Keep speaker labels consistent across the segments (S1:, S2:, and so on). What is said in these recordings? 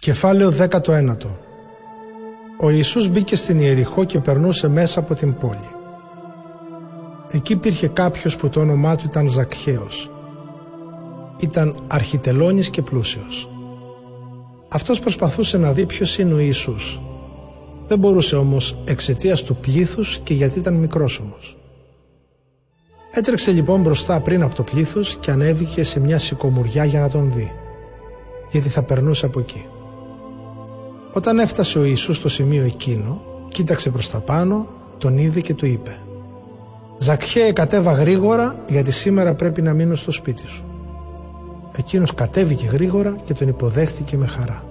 S1: Κεφάλαιο 19 Ο Ιησούς μπήκε στην Ιεριχώ και περνούσε μέσα από την πόλη. Εκεί υπήρχε κάποιος που το όνομά του ήταν Ζακχαίος. Ήταν αρχιτελώνης και πλούσιος. Αυτός προσπαθούσε να δει ποιος είναι ο Ιησούς. Δεν μπορούσε όμως εξαιτίας του πλήθους και γιατί ήταν μικρός όμως. Έτρεξε λοιπόν μπροστά πριν από το πλήθος και ανέβηκε σε μια σικομουριά για να τον δει. Γιατί θα περνούσε από εκεί. Όταν έφτασε ο Ιησούς στο σημείο εκείνο, κοίταξε προς τα πάνω, τον είδε και του είπε «Ζακχέ, κατέβα γρήγορα, γιατί σήμερα πρέπει να μείνω στο σπίτι σου». Εκείνος κατέβηκε γρήγορα και τον υποδέχτηκε με χαρά.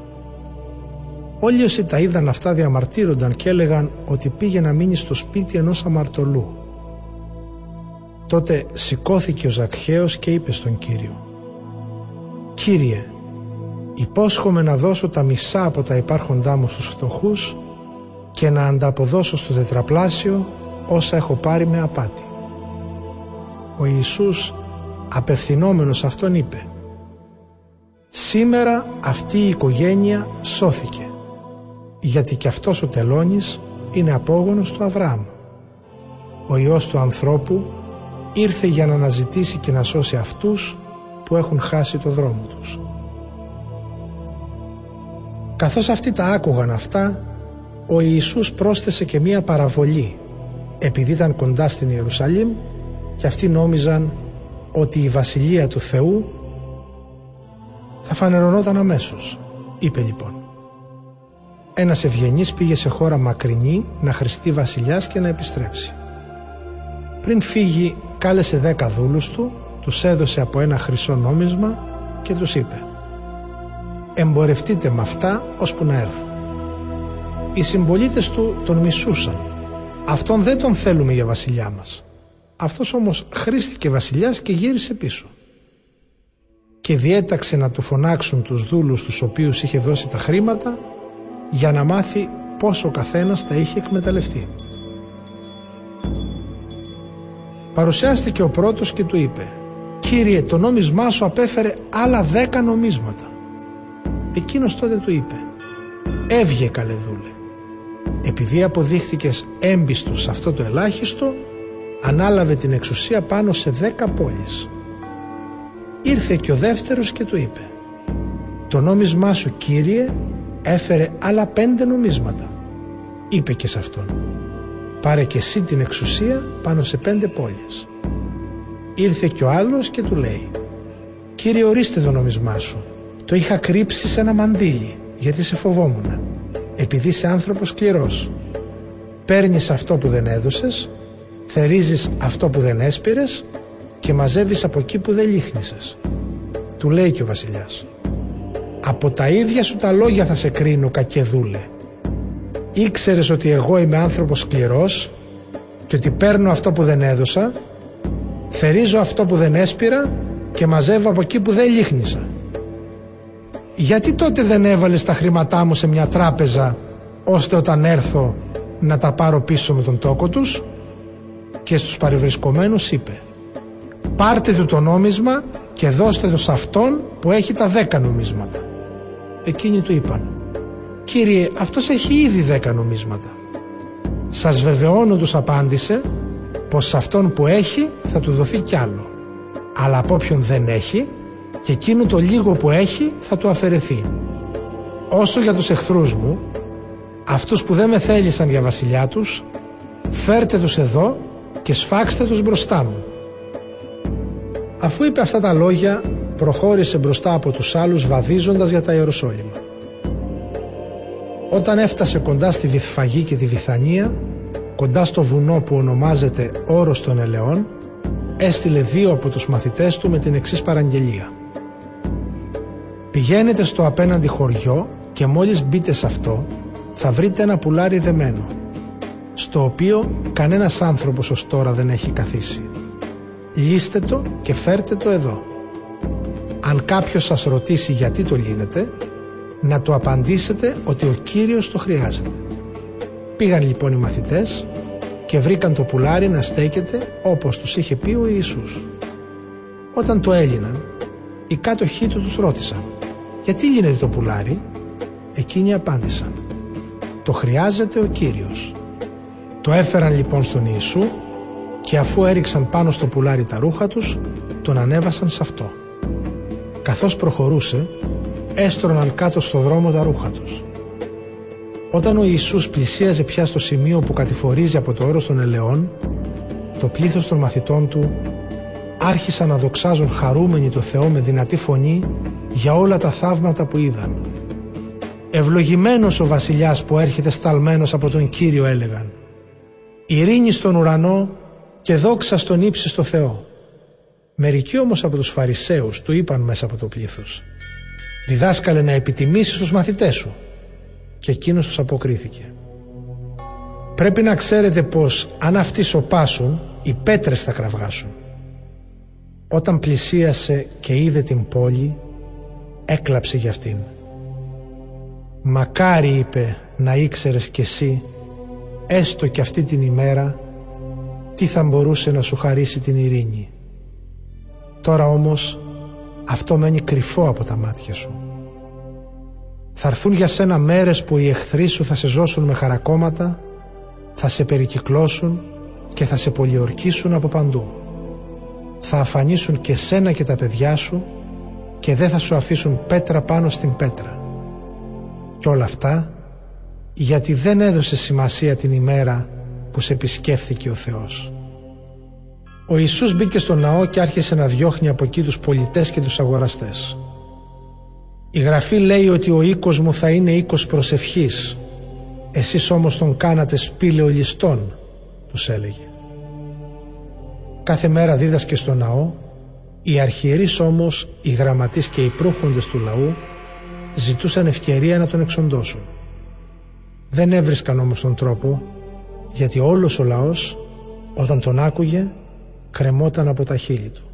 S1: Όλοι όσοι τα είδαν αυτά διαμαρτύρονταν και έλεγαν ότι πήγε να μείνει στο σπίτι ενός αμαρτωλού. Τότε σηκώθηκε ο Ζακχαίος και είπε στον Κύριο «Κύριε, υπόσχομαι να δώσω τα μισά από τα υπάρχοντά μου στους φτωχούς και να ανταποδώσω στο τετραπλάσιο όσα έχω πάρει με απάτη. Ο Ιησούς απευθυνόμενος αυτόν είπε «Σήμερα αυτή η οικογένεια σώθηκε, γιατί και αυτός ο τελώνης είναι απόγονος του Αβραάμ. Ο Υιός του ανθρώπου ήρθε για να αναζητήσει και να σώσει αυτούς που έχουν χάσει το δρόμο τους. Καθώς αυτοί τα άκουγαν αυτά, ο Ιησούς πρόσθεσε και μία παραβολή. Επειδή ήταν κοντά στην Ιερουσαλήμ και αυτοί νόμιζαν ότι η Βασιλεία του Θεού θα φανερωνόταν αμέσως. Είπε λοιπόν ένας ευγενής πήγε σε χώρα μακρινή να χρηστεί βασιλιάς και να επιστρέψει. Πριν φύγει κάλεσε δέκα δούλους του, τους έδωσε από ένα χρυσό νόμισμα και τους είπε εμπορευτείτε με αυτά ώσπου να έρθω. Οι συμπολίτες του τον μισούσαν. Αυτόν δεν τον θέλουμε για βασιλιά μας. Αυτός όμως χρήστηκε βασιλιάς και γύρισε πίσω. Και διέταξε να του φωνάξουν τους δούλους τους οποίους είχε δώσει τα χρήματα για να μάθει πόσο ο καθένας τα είχε εκμεταλλευτεί. Παρουσιάστηκε ο πρώτος και του είπε «Κύριε, το νόμισμά σου απέφερε άλλα δέκα νομίσματα». Εκείνος τότε του είπε «Έβγε καλέ δούλε. Επειδή αποδείχθηκες έμπιστος σε αυτό το ελάχιστο, ανάλαβε την εξουσία πάνω σε δέκα πόλεις». Ήρθε και ο δεύτερος και του είπε «Το νόμισμά σου κύριε έφερε άλλα πέντε νομίσματα». Είπε και σε αυτόν «Πάρε και εσύ την εξουσία πάνω σε πέντε πόλεις». Ήρθε και ο άλλος και του λέει «Κύριε ορίστε το νομισμά σου το είχα κρύψει σε ένα μαντίλι γιατί σε φοβόμουν. Επειδή είσαι άνθρωπος σκληρός. Παίρνεις αυτό που δεν έδωσες, θερίζεις αυτό που δεν έσπηρες και μαζεύεις από εκεί που δεν λίχνησες. Του λέει και ο βασιλιάς. Από τα ίδια σου τα λόγια θα σε κρίνω κακεδούλε. Ήξερες ότι εγώ είμαι άνθρωπος σκληρός και ότι παίρνω αυτό που δεν έδωσα, θερίζω αυτό που δεν έσπηρα και μαζεύω από εκεί που δεν λίχνησα γιατί τότε δεν έβαλες τα χρήματά μου σε μια τράπεζα ώστε όταν έρθω να τα πάρω πίσω με τον τόκο τους; Και στους παρευρισκομένους είπε πάρτε του το νόμισμα και δώστε το σε αυτόν που έχει τα δέκα νομίσματα εκείνοι του είπαν κύριε αυτός έχει ήδη δέκα νομίσματα σας βεβαιώνω τους απάντησε πως σε αυτόν που έχει θα του δοθεί κι άλλο αλλά από όποιον δεν έχει και εκείνο το λίγο που έχει θα του αφαιρεθεί. Όσο για τους εχθρούς μου, αυτούς που δεν με θέλησαν για βασιλιά τους, φέρτε τους εδώ και σφάξτε τους μπροστά μου. Αφού είπε αυτά τα λόγια, προχώρησε μπροστά από τους άλλους βαδίζοντας για τα Ιεροσόλυμα. Όταν έφτασε κοντά στη Βυθφαγή και τη Βυθανία, κοντά στο βουνό που ονομάζεται Όρος των Ελαιών, έστειλε δύο από τους μαθητές του με την εξής παραγγελία. Πηγαίνετε στο απέναντι χωριό και μόλις μπείτε σε αυτό θα βρείτε ένα πουλάρι δεμένο στο οποίο κανένας άνθρωπος ως τώρα δεν έχει καθίσει. Λύστε το και φέρτε το εδώ. Αν κάποιος σας ρωτήσει γιατί το λύνετε, να του απαντήσετε ότι ο Κύριος το χρειάζεται. Πήγαν λοιπόν οι μαθητές και βρήκαν το πουλάρι να στέκεται όπως τους είχε πει ο Ιησούς. Όταν το έλυναν, οι κάτοχοί του τους ρώτησαν «Γιατί γίνεται το πουλάρι» Εκείνοι απάντησαν «Το χρειάζεται ο Κύριος». Το έφεραν λοιπόν στον Ιησού και αφού έριξαν πάνω στο πουλάρι τα ρούχα τους, τον ανέβασαν σε αυτό. Καθώς προχωρούσε, έστρωναν κάτω στο δρόμο τα ρούχα τους. Όταν ο Ιησούς πλησίαζε πια στο σημείο που κατηφορίζει από το όρος των ελαιών, το πλήθος των μαθητών του άρχισαν να δοξάζουν χαρούμενοι το Θεό με δυνατή φωνή για όλα τα θαύματα που είδαν. Ευλογημένος ο βασιλιάς που έρχεται σταλμένος από τον Κύριο έλεγαν. Ειρήνη στον ουρανό και δόξα στον ύψιστο Θεό. Μερικοί όμως από τους Φαρισαίους του είπαν μέσα από το πλήθος. Διδάσκαλε να επιτιμήσεις τους μαθητές σου. Και εκείνος τους αποκρίθηκε. Πρέπει να ξέρετε πως αν αυτοί σοπάσουν, οι πέτρες θα κραυγάσουν. Όταν πλησίασε και είδε την πόλη, έκλαψε για αυτήν. «Μακάρι» είπε «να ήξερες κι εσύ, έστω κι αυτή την ημέρα, τι θα μπορούσε να σου χαρίσει την ειρήνη. Τώρα όμως αυτό μένει κρυφό από τα μάτια σου. Θα έρθουν για σένα μέρες που οι εχθροί σου θα σε ζώσουν με χαρακόμματα, θα σε περικυκλώσουν και θα σε πολιορκήσουν από παντού. Θα αφανίσουν και σένα και τα παιδιά σου και δεν θα σου αφήσουν πέτρα πάνω στην πέτρα. Και όλα αυτά γιατί δεν έδωσε σημασία την ημέρα που σε επισκέφθηκε ο Θεός. Ο Ιησούς μπήκε στο ναό και άρχισε να διώχνει από εκεί τους πολιτές και τους αγοραστές. Η Γραφή λέει ότι ο οίκος μου θα είναι οίκος προσευχής. Εσείς όμως τον κάνατε σπήλαιο ληστών, τους έλεγε. Κάθε μέρα δίδασκε στο ναό, οι αρχιερείς όμως, οι γραμματείς και οι προύχοντες του λαού ζητούσαν ευκαιρία να τον εξοντώσουν. Δεν έβρισκαν όμως τον τρόπο, γιατί όλος ο λαός, όταν τον άκουγε, κρεμόταν από τα χείλη του.